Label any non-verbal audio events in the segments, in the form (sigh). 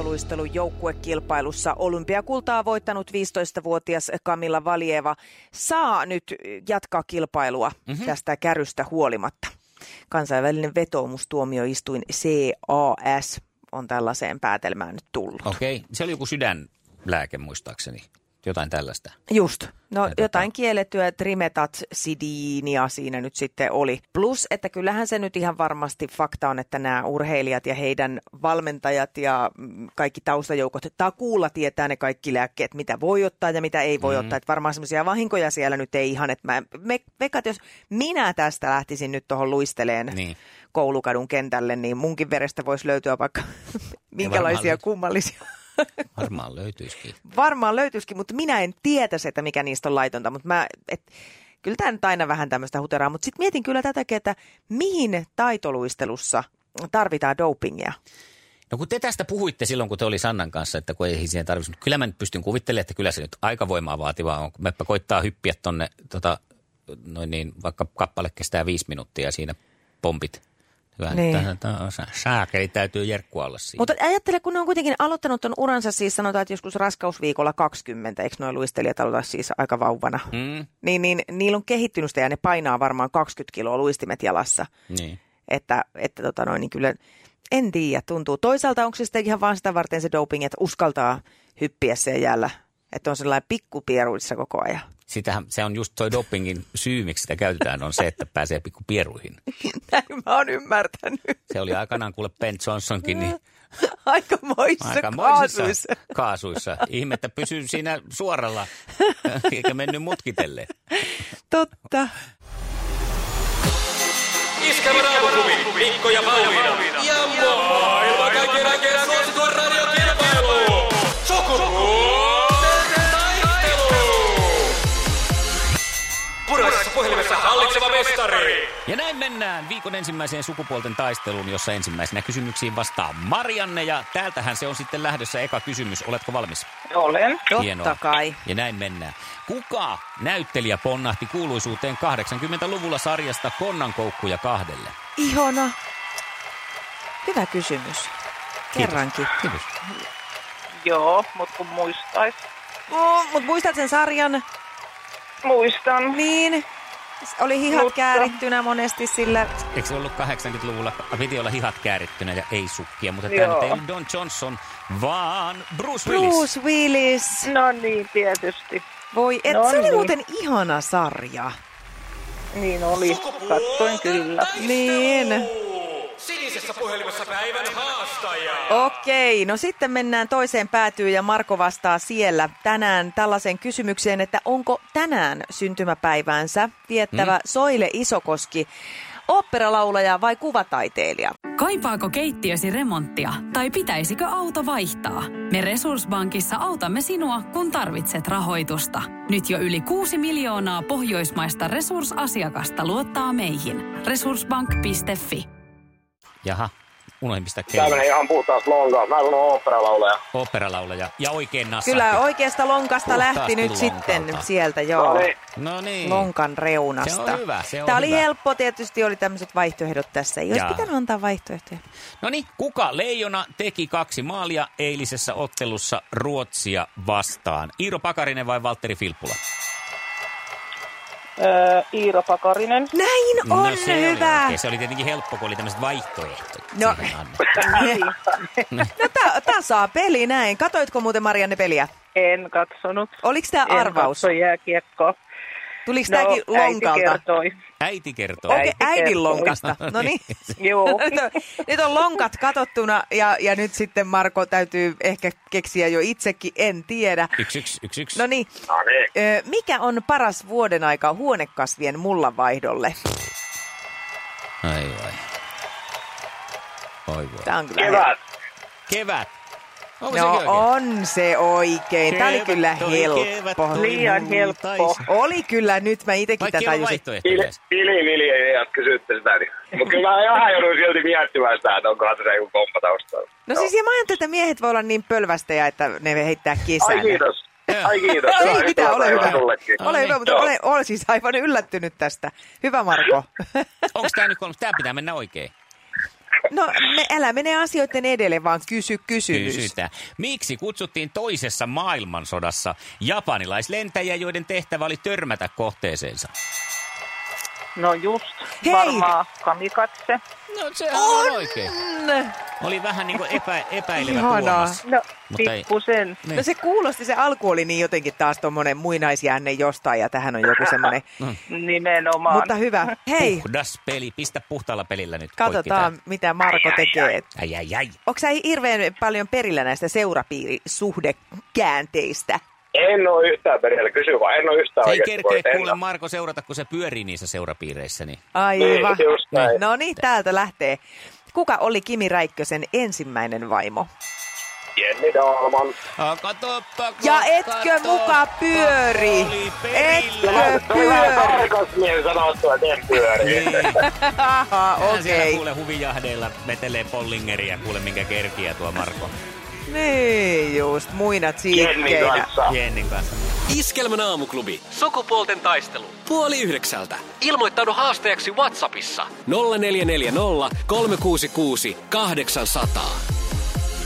Taitoluistelun joukkuekilpailussa olympiakultaa voittanut 15-vuotias Kamilla Valieva saa nyt jatkaa kilpailua mm-hmm. tästä kärystä huolimatta. Kansainvälinen vetoomustuomioistuin CAS on tällaiseen päätelmään nyt tullut. Okei, se oli joku sydänlääke muistaakseni, jotain tällaista. Just. No Ja tota- jotain kiellettyä trimetat-sidiinia siinä nyt sitten oli. Plus, että kyllähän se nyt ihan varmasti fakta on, että nämä urheilijat ja heidän valmentajat ja mm, kaikki taustajoukot takuulla tietää ne kaikki lääkkeet, mitä voi ottaa ja mitä ei voi mm-hmm. ottaa. Että varmaan semmoisia vahinkoja siellä nyt ei ihan, että mä, me, vekat, jos minä tästä lähtisin nyt tuohon luisteleen Niin. koulukadun kentälle, niin munkin verestä voisi löytyä vaikka (laughs) minkälaisia kummallisia (laughs) Varmaan löytyisikin. varmaan löytyisikin, mutta minä en tietäisi, että mikä niistä on laitonta. Mutta mä, et, kyllä tämä nyt aina vähän tämmöistä huteraa, mutta sitten mietin kyllä tätäkin, että mihin taitoluistelussa tarvitaan dopingia. No kun te tästä puhuitte silloin, kun te oli Sannan kanssa, että kun ei siihen tarvitsisi, mutta kyllä mä nyt pystyn kuvittelemaan, että kyllä se nyt aika voimaa vaativaa on. Kun meppä koittaa hyppiä tonne, tota, noin niin, vaikka kappale kestää viisi minuuttia ja siinä pompit. Hyvä, Niin. niin. saakeli täytyy jerkkua olla siinä. Mutta ajattele, kun ne on kuitenkin aloittanut ton uransa, siis sanotaan, että joskus raskausviikolla 20, eikö noin luistelijat aloita siis aika vauvana? Mm, Niin, niin niillä on kehittynyt sitä ja ne painaa varmaan 20 kiloa luistimet jalassa. niin. Että, että tota noin, niin kyllä en tiedä, tuntuu. Toisaalta onko se sitten ihan vaan sitä varten se doping, että uskaltaa hyppiä sen jäällä, että on sellainen pikkupieruissa koko ajan. Sitähän, se on just toi dopingin syy, miksi sitä käytetään, on se, että pääsee pikkupieruihin. (laughs) Näin mä oon ymmärtänyt. Se oli aikanaan kuule Ben Johnsonkin, niin Aikamoissa (laughs) aikamoisissa kaasuissa. (laughs) kaasuissa. Ihme, että pysyy siinä suoralla, eikä mennyt mutkitelle. Totta. Iskelmän aamuklubi. Mikko ja Pauliina. Ja maailman kaikkien aikeen suosituen radiokilpailu. Sukupuolten Puhelimessa hallitseva mestari. Ja näin mennään viikon ensimmäiseen sukupuolten taisteluun, jossa ensimmäisenä kysymyksiin vastaa Marianne. Ja täältähän se on sitten lähdössä eka kysymys. Oletko valmis? Olen. Totta kai. Ja näin mennään. Kuka näyttelijä ponnahti kuuluisuuteen 80-luvulla sarjasta Konnankoukkuja kahdelle? Ihona. Hyvä kysymys. Kerrankin. Kiitos. Joo, mutta kun muistais. Oh, mutta muistat sen sarjan? Muistan. Niin. Oli hihat Mutta- käärittynä monesti sillä. Eikö se ollut 80-luvulla? Piti olla hihat käärittynä ja ei sukkia, mutta tämä nyt ei ollut Don Johnson, vaan Bruce Willis. Bruce Willis. No niin, tietysti. Voi, et, No se oli niin. muuten ihana sarja. Niin oli. Katsoin kyllä. Niin. Sinisessä puhelimessa päivän haastaja. Okei, no sitten mennään toiseen päätyyn ja Marko vastaa siellä tänään tällaiseen kysymykseen, että onko tänään syntymäpäiväänsä viettävä mm. Soile Isokoski oopperalaulaja vai kuvataiteilija? Kaipaako keittiösi remonttia tai pitäisikö auto vaihtaa? Me Resurssbankissa autamme sinua, kun tarvitset rahoitusta. Nyt jo yli 6 miljoonaa pohjoismaista resursasiakasta luottaa meihin. Resurssbank.fi Jaha, unohdin pistää Tämä menee kello. ihan puhtaas lonkaus. Mä kun oon oopperalaulaja. Oopperalaulaja ja oikein nassahti. Kyllä oikeasta lonkasta Puhtaasti lähti nyt lonkalta. sitten sieltä, joo. No niin. No niin. Lonkan reunasta. Se on hyvä, se on Tämä oli hyvä. helppo, tietysti oli tämmöiset vaihtoehdot tässä. Ei olisi pitänyt antaa vaihtoehtoja. No niin, kuka leijona teki kaksi maalia eilisessä ottelussa Ruotsia vastaan? Iiro Pakarinen vai Valtteri Filppula? Öö, Iiro Pakarinen. Näin on no, se hyvä. Oli. Se oli tietenkin helppo, kun oli tämmöiset vaihtoehdot. No. (laughs) No ta- tasaa peli näin. Katoitko muuten Marianne peliä? En katsonut. Oliko tämä En arvaus? katso jääkiekkoa. Tuliko No, tämäkin äiti lonkalta? kertoi. Äiti kertoo. Okei, Äiti äidin kertoi. lonkasta. (laughs) No niin. Joo. (laughs) nyt, on, nyt on lonkat katottuna ja, ja nyt sitten Marko täytyy ehkä keksiä jo itsekin, en tiedä. Yksi, yksi, yksi, yksi. No niin, No niin. ö, mikä on paras vuoden aika huonekasvien mullanvaihdolle? Ai vai. Oi voi. Tämä on kyllä Kevät. Kevät. Onko No oikein? on se oikein. Tämä oli kyllä helppo. Liian helppo. Oli kyllä, nyt mä itsekin tätä tajusin. vili, ei kysytte sitä. Niin. Mutta kyllä mä vähän joudun silti miettimään sitä, että onkohan tässä joku komppa taustalla. No siis ja mä ajattelin, että miehet voi olla niin pölvästejä, että ne heittää kesän. Ai kiitos. Ai kiitos. Ei mitään, ole hyvä. sullekin. Ole hyvä, mutta olen, olen siis aivan yllättynyt tästä. Hyvä Marko. Onko tämä nyt kolmas? Tämä pitää mennä oikein. No me, älä mene asioiden edelle, vaan kysy kysymys. Kysytään. Miksi kutsuttiin toisessa maailmansodassa japanilaislentäjiä, joiden tehtävä oli törmätä kohteeseensa? No just, Hei! varmaan kamikatse. No se on oikein. Oli vähän niin kuin epä, epäilevä Ihanaa. Tuomas. No, Mutta ei- pikkusen. No se kuulosti, se alku oli niin jotenkin taas tuommoinen muinaisjänne jostain ja tähän on joku semmoinen. (laughs) Nimenomaan. Mutta hyvä. Hei, Puhdas peli. Pistä puhtaalla pelillä nyt. katsotaan poikki mitä Marko tekee. Ai, ai, ai. Onko sä hirveän paljon perillä näistä seurapiirisuhdekäänteistä? En ole yhtään perillä, kysy vaan. En ole yhtään Se ei kerkeä kuule. Marko seurata, kun se pyörii niissä seurapiireissä. Niin. Aivan. Niin, näin. No niin, täältä lähtee. Kuka oli Kimi Räikkösen ensimmäinen vaimo? Jenni Dahlman. Ah, katoppa, Ja etkö kato, muka pyöri? Etkö pyöri? tarkas mieli sanottua, että en pyöri. Niin. (laughs) Aha, Hän siellä okei. kuule huvijahdeilla vetelee pollingeriä, kuule minkä kerkiä tuo Marko. Niin just, muinat Jenni siikkeinä. kanssa. Jennin kanssa. Iskelmän aamuklubi. Sukupuolten taistelu. Puoli yhdeksältä. Ilmoittaudu haasteeksi Whatsappissa. 0440 366 800.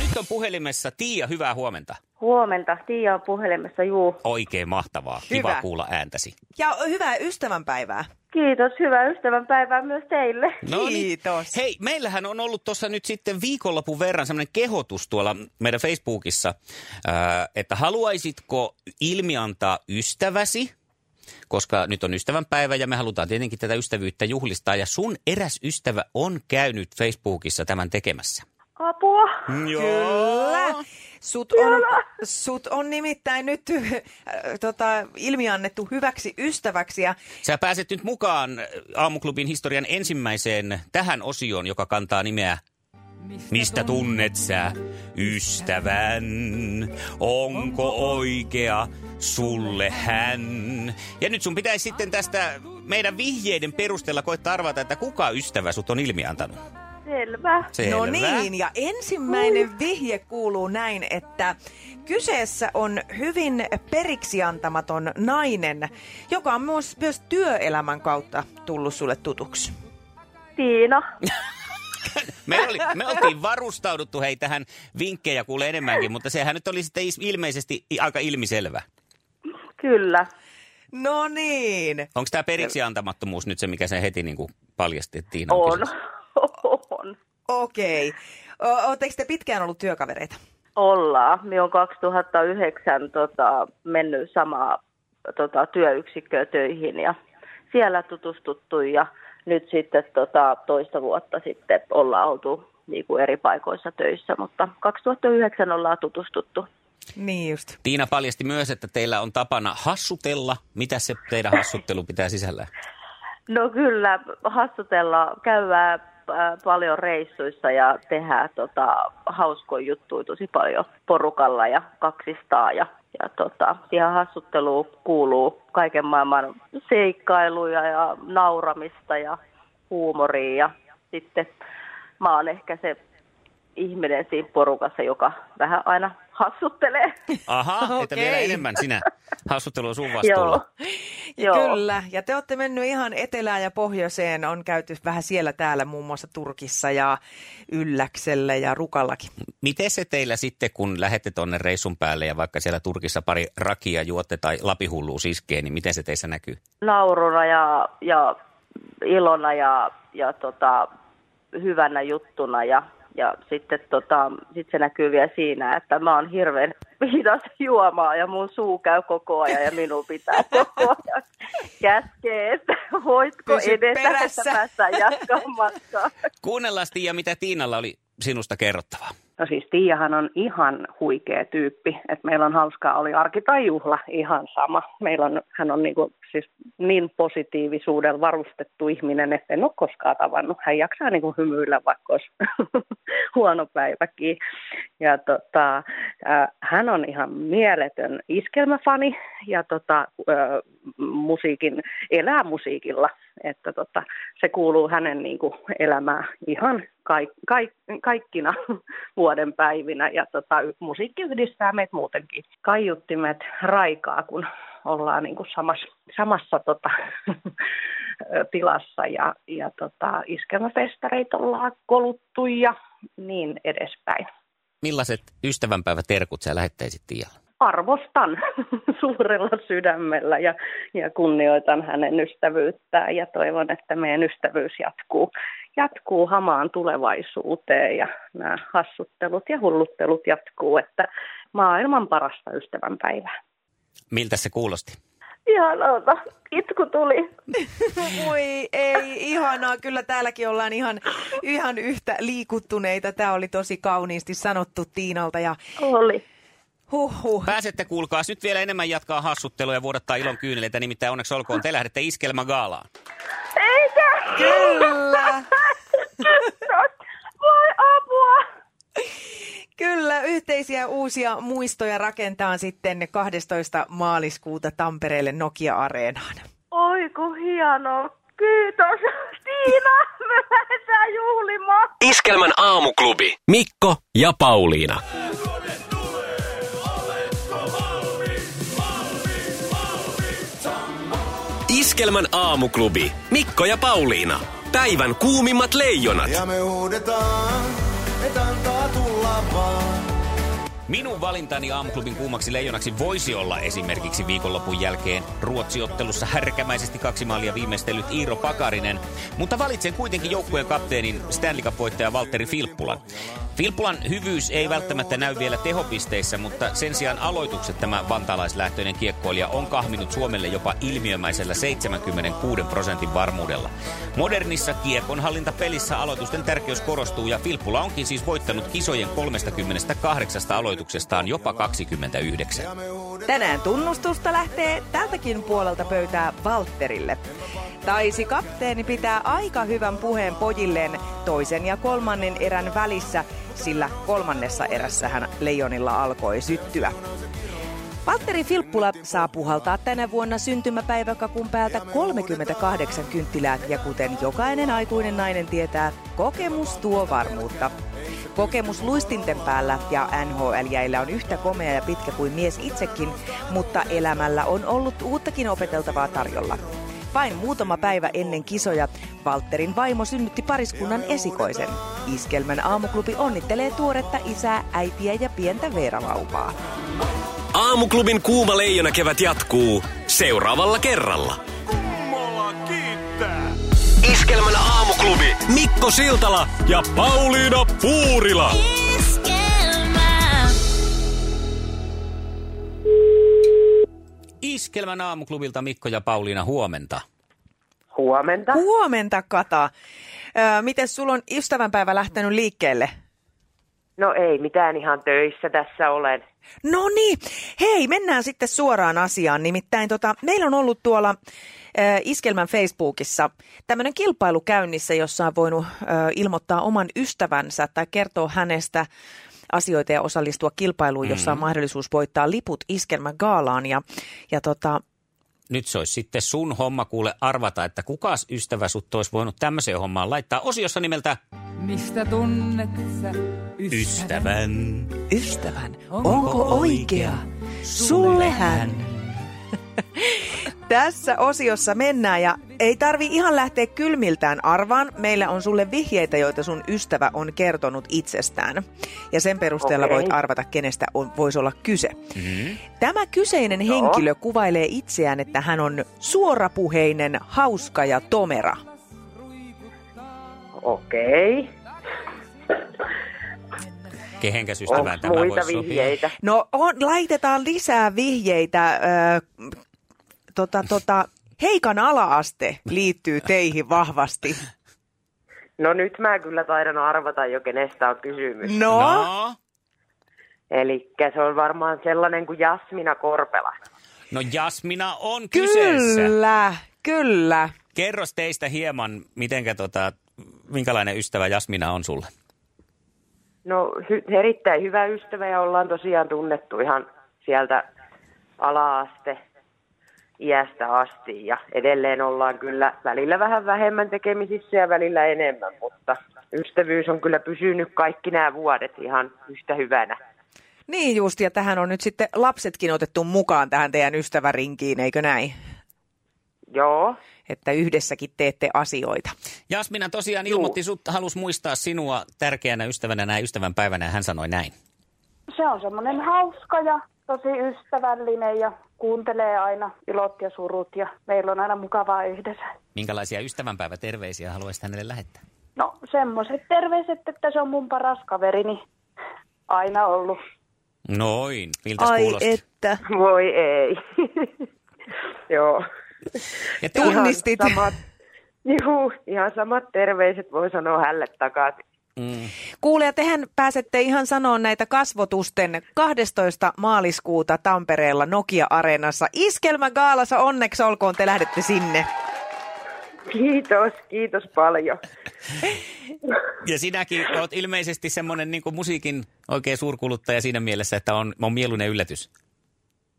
Nyt on puhelimessa Tiia, hyvää huomenta. Huomenta. Tiia on puhelimessa, juu. Oikein mahtavaa. Kiva Hyvä. kuulla ääntäsi. Ja hyvää ystävänpäivää. Kiitos. Hyvää ystävänpäivää myös teille. No niin. Kiitos. Hei, meillähän on ollut tuossa nyt sitten viikonlopun verran semmoinen kehotus tuolla meidän Facebookissa, ää, että haluaisitko ilmiantaa ystäväsi, koska nyt on ystävänpäivä ja me halutaan tietenkin tätä ystävyyttä juhlistaa. Ja sun eräs ystävä on käynyt Facebookissa tämän tekemässä. Apua. Kyllä. Sut on, sut on nimittäin nyt äh, tota, ilmiannettu hyväksi ystäväksi ja Sä pääset nyt mukaan aamuklubin historian ensimmäiseen tähän osioon, joka kantaa nimeä Mistä tunnet sä ystävän? Onko oikea sulle hän? Ja nyt sun pitäisi sitten tästä meidän vihjeiden perusteella koittaa arvata, että kuka ystävä sut on ilmiantanut. Selvä. Selvä. No niin, ja ensimmäinen vihje kuuluu näin, että kyseessä on hyvin periksiantamaton nainen, joka on myös, myös työelämän kautta tullut sulle tutuksi. Tiina. (laughs) Me, oli, me oltiin varustauduttu hei tähän vinkkejä kuule enemmänkin, mutta sehän nyt oli sitten is- ilmeisesti aika ilmiselvä. Kyllä. No niin. Onko tämä periksi antamattomuus nyt se, mikä se heti niin kuin Tiina On. kyseessä? Okei. Oletteko te pitkään ollut työkavereita? Ollaan. Minä on 2009 tota, mennyt samaa tota, työyksikköä töihin ja siellä tutustuttu ja nyt sitten tota, toista vuotta sitten ollaan oltu niin kuin eri paikoissa töissä, mutta 2009 ollaan tutustuttu. Niin just. Tiina paljasti myös, että teillä on tapana hassutella. Mitä se teidän hassuttelu pitää sisällä? No kyllä, hassutella, käydään paljon reissuissa ja tehdään tota, hauskoja juttuja tosi paljon porukalla ja kaksistaa. Ja, ja tota, siihen hassutteluun kuuluu kaiken maailman seikkailuja ja nauramista ja huumoria. Ja sitten mä oon ehkä se ihminen siinä porukassa, joka vähän aina hassuttelee. Aha, että Okei. vielä enemmän sinä. Hassuttelu on sun vastuulla. Joo. Joo. Kyllä, ja te olette mennyt ihan etelään ja pohjoiseen, on käyty vähän siellä täällä muun muassa Turkissa ja Ylläksellä ja Rukallakin. Miten se teillä sitten, kun lähette tonne reissun päälle ja vaikka siellä Turkissa pari rakia juotte tai lapihullua iskee, niin miten se teissä näkyy? nauruna ja, ja ilona ja, ja tota, hyvänä juttuna ja, ja sitten tota, sit se näkyy vielä siinä, että mä oon hirveän hidas juomaa ja mun suu käy koko ajan ja minun pitää (laughs) koko ajan käskeä, että voitko Pysy edetä, perässä. että päästään jatkaa matkaa. Kuunnellaan Tiia, mitä Tiinalla oli sinusta kerrottavaa. No siis Tiiahan on ihan huikea tyyppi, että meillä on hauskaa, oli arki tai juhla, ihan sama. Meillä on, hän on niin, siis niin positiivisuudella varustettu ihminen, että en ole koskaan tavannut. Hän jaksaa niin kuin hymyillä, vaikka olisi (laughs) huono päiväkin. Ja tota, hän on ihan mieletön iskelmäfani ja tota, musiikin, elää musiikilla. Että tota, se kuuluu hänen niin kuin, elämään ihan kaik, kaik, kaikkina (laughs) vuoden päivinä. Ja tota, musiikki yhdistää meitä muutenkin. Kaiuttimet raikaa, kun ollaan niin kuin samassa, samassa tota, (laughs) tilassa. Ja, ja tota, iskelmäfestareita ollaan koluttu ja niin edespäin. Millaiset ystävänpäiväterkut sä lähettäisit Tiialle? Arvostan (laughs) suurella sydämellä ja, ja kunnioitan hänen ystävyyttään ja toivon, että meidän ystävyys jatkuu, jatkuu hamaan tulevaisuuteen ja nämä hassuttelut ja hulluttelut jatkuu, että maailman parasta ystävänpäivää. Miltä se kuulosti? Ihanalta. Itku tuli. (laughs) Voi ei, ihanaa. Kyllä täälläkin ollaan ihan, ihan yhtä liikuttuneita. Tämä oli tosi kauniisti sanottu Tiinalta. Ja Oli. Huhhuh. Pääsette kuulkaas nyt vielä enemmän jatkaa hassuttelua ja vuodattaa ilon kyyneleitä, nimittäin onneksi olkoon, te lähdette iskelmägaalaan. Eikä! Kyllä. Kiitos. (laughs) Voi apua. Kyllä, yhteisiä uusia muistoja rakentaa sitten 12. maaliskuuta Tampereelle Nokia-areenaan. Oi kun hienoa. Kiitos. Tiina, me lähdetään juhlimaan. Iskelmän aamuklubi. Mikko ja Pauliina. Iskelmän aamuklubi. Mikko ja Pauliina. Päivän kuumimmat leijonat. Ja me huudetaan, et antaa tulla vaan. Minun valintani aamuklubin kuumaksi leijonaksi voisi olla esimerkiksi viikonlopun jälkeen Ruotsiottelussa härkämäisesti kaksi maalia viimeistellyt Iiro Pakarinen, mutta valitsen kuitenkin joukkueen kapteenin Stanley Cup-voittaja Valtteri Filppulan. Filppulan hyvyys ei välttämättä näy vielä tehopisteissä, mutta sen sijaan aloitukset tämä vantaalaislähtöinen kiekkoilija on kahminut Suomelle jopa ilmiömäisellä 76 prosentin varmuudella. Modernissa kiekonhallintapelissä aloitusten tärkeys korostuu ja Filppula onkin siis voittanut kisojen 38 aloituksestaan jopa 29. Tänään tunnustusta lähtee tältäkin puolelta pöytää Valtterille. Taisi kapteeni pitää aika hyvän puheen pojilleen toisen ja kolmannen erän välissä, sillä kolmannessa erässähän Leijonilla alkoi syttyä. Valtteri Filppula saa puhaltaa tänä vuonna syntymäpäiväkakun päältä 38 kynttilää ja kuten jokainen aikuinen nainen tietää, kokemus tuo varmuutta. Kokemus luistinten päällä ja NHL-jäillä on yhtä komea ja pitkä kuin mies itsekin, mutta elämällä on ollut uuttakin opeteltavaa tarjolla. Vain muutama päivä ennen kisoja Valtterin vaimo synnytti pariskunnan esikoisen. Iskelmän aamuklubi onnittelee tuoretta isää, äitiä ja pientä Veera-vauvaa. Aamuklubin kuuma leijona kevät jatkuu seuraavalla kerralla. Kummola kiittää. Iskelmän aamuklubi. Mikko Siltala ja Pauliina Puurila. Iskelmän aamuklubilta Mikko ja Pauliina huomenta. Huomenta. Huomenta, Kata. Öö, miten sulla on ystävänpäivä lähtenyt liikkeelle? No ei mitään ihan töissä tässä olen. No niin, hei, mennään sitten suoraan asiaan. Nimittäin tota, meillä on ollut tuolla äh, Iskelmän Facebookissa tämmöinen kilpailu käynnissä, jossa on voinut äh, ilmoittaa oman ystävänsä tai kertoa hänestä asioita ja osallistua kilpailuun, jossa on mahdollisuus voittaa liput Iskelmän gaalaan. Ja, ja tota, Nyt se olisi sitten sun homma kuule arvata, että kukas ystävä sut olisi voinut tämmöiseen hommaan laittaa osiossa nimeltä Mistä tunnet sä Ystävän. ystävän, onko oikea? Sulle hän. (laughs) Tässä osiossa mennään ja ei tarvi ihan lähteä kylmiltään arvaan. Meillä on sulle vihjeitä, joita sun ystävä on kertonut itsestään. Ja sen perusteella Okei. voit arvata, kenestä on, voisi olla kyse. Mm-hmm. Tämä kyseinen henkilö kuvailee itseään, että hän on suorapuheinen, hauska ja tomera. Okei. Kehenkäs ystävään tämä voisi sopia? vihjeitä? No on, laitetaan lisää vihjeitä. Ö, tota, tota, Heikan alaaste liittyy teihin vahvasti. No nyt mä kyllä taidan arvata jo, kenestä on kysymys. No? no? Eli se on varmaan sellainen kuin Jasmina Korpela. No Jasmina on kyseessä. Kyllä, kyllä. Kerros teistä hieman, mitenkä tota, minkälainen ystävä Jasmina on sulle? No hy- erittäin hyvä ystävä ja ollaan tosiaan tunnettu ihan sieltä ala-aste iästä asti ja edelleen ollaan kyllä välillä vähän vähemmän tekemisissä ja välillä enemmän, mutta ystävyys on kyllä pysynyt kaikki nämä vuodet ihan yhtä hyvänä. Niin just, ja tähän on nyt sitten lapsetkin otettu mukaan tähän teidän ystävärinkiin, eikö näin? Joo. Että yhdessäkin teette asioita. Jasmina tosiaan ilmoitti, sut halus muistaa sinua tärkeänä ystävänä näin ystävänpäivänä ja hän sanoi näin. Se on semmoinen hauska ja tosi ystävällinen ja kuuntelee aina ilot ja surut ja meillä on aina mukavaa yhdessä. Minkälaisia ystävänpäiväterveisiä haluaisit hänelle lähettää? No semmoiset terveiset, että se on mun paras kaverini aina ollut. Noin, miltä Ai kuulosti? että. Voi ei. (laughs) Joo. Ja Tunnistit. Ihan samat, juu, ihan samat terveiset voi sanoa hälle takaisin. Mm. Kuule, ja tehän pääsette ihan sanoa näitä kasvotusten 12. maaliskuuta Tampereella Nokia-areenassa. Iskelmägaalassa onneksi olkoon, te lähdette sinne. Kiitos, kiitos paljon. (laughs) Ja sinäkin olet ilmeisesti semmoinen niin musiikin oikein suurkuluttaja siinä mielessä, että on, on mieluinen yllätys.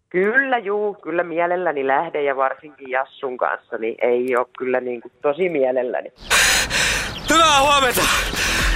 Kyllä juu, kyllä mielelläni lähden ja varsinkin Jassun kanssa, niin ei ole kyllä niin kuin tosi mielelläni. Hyvää huomenta!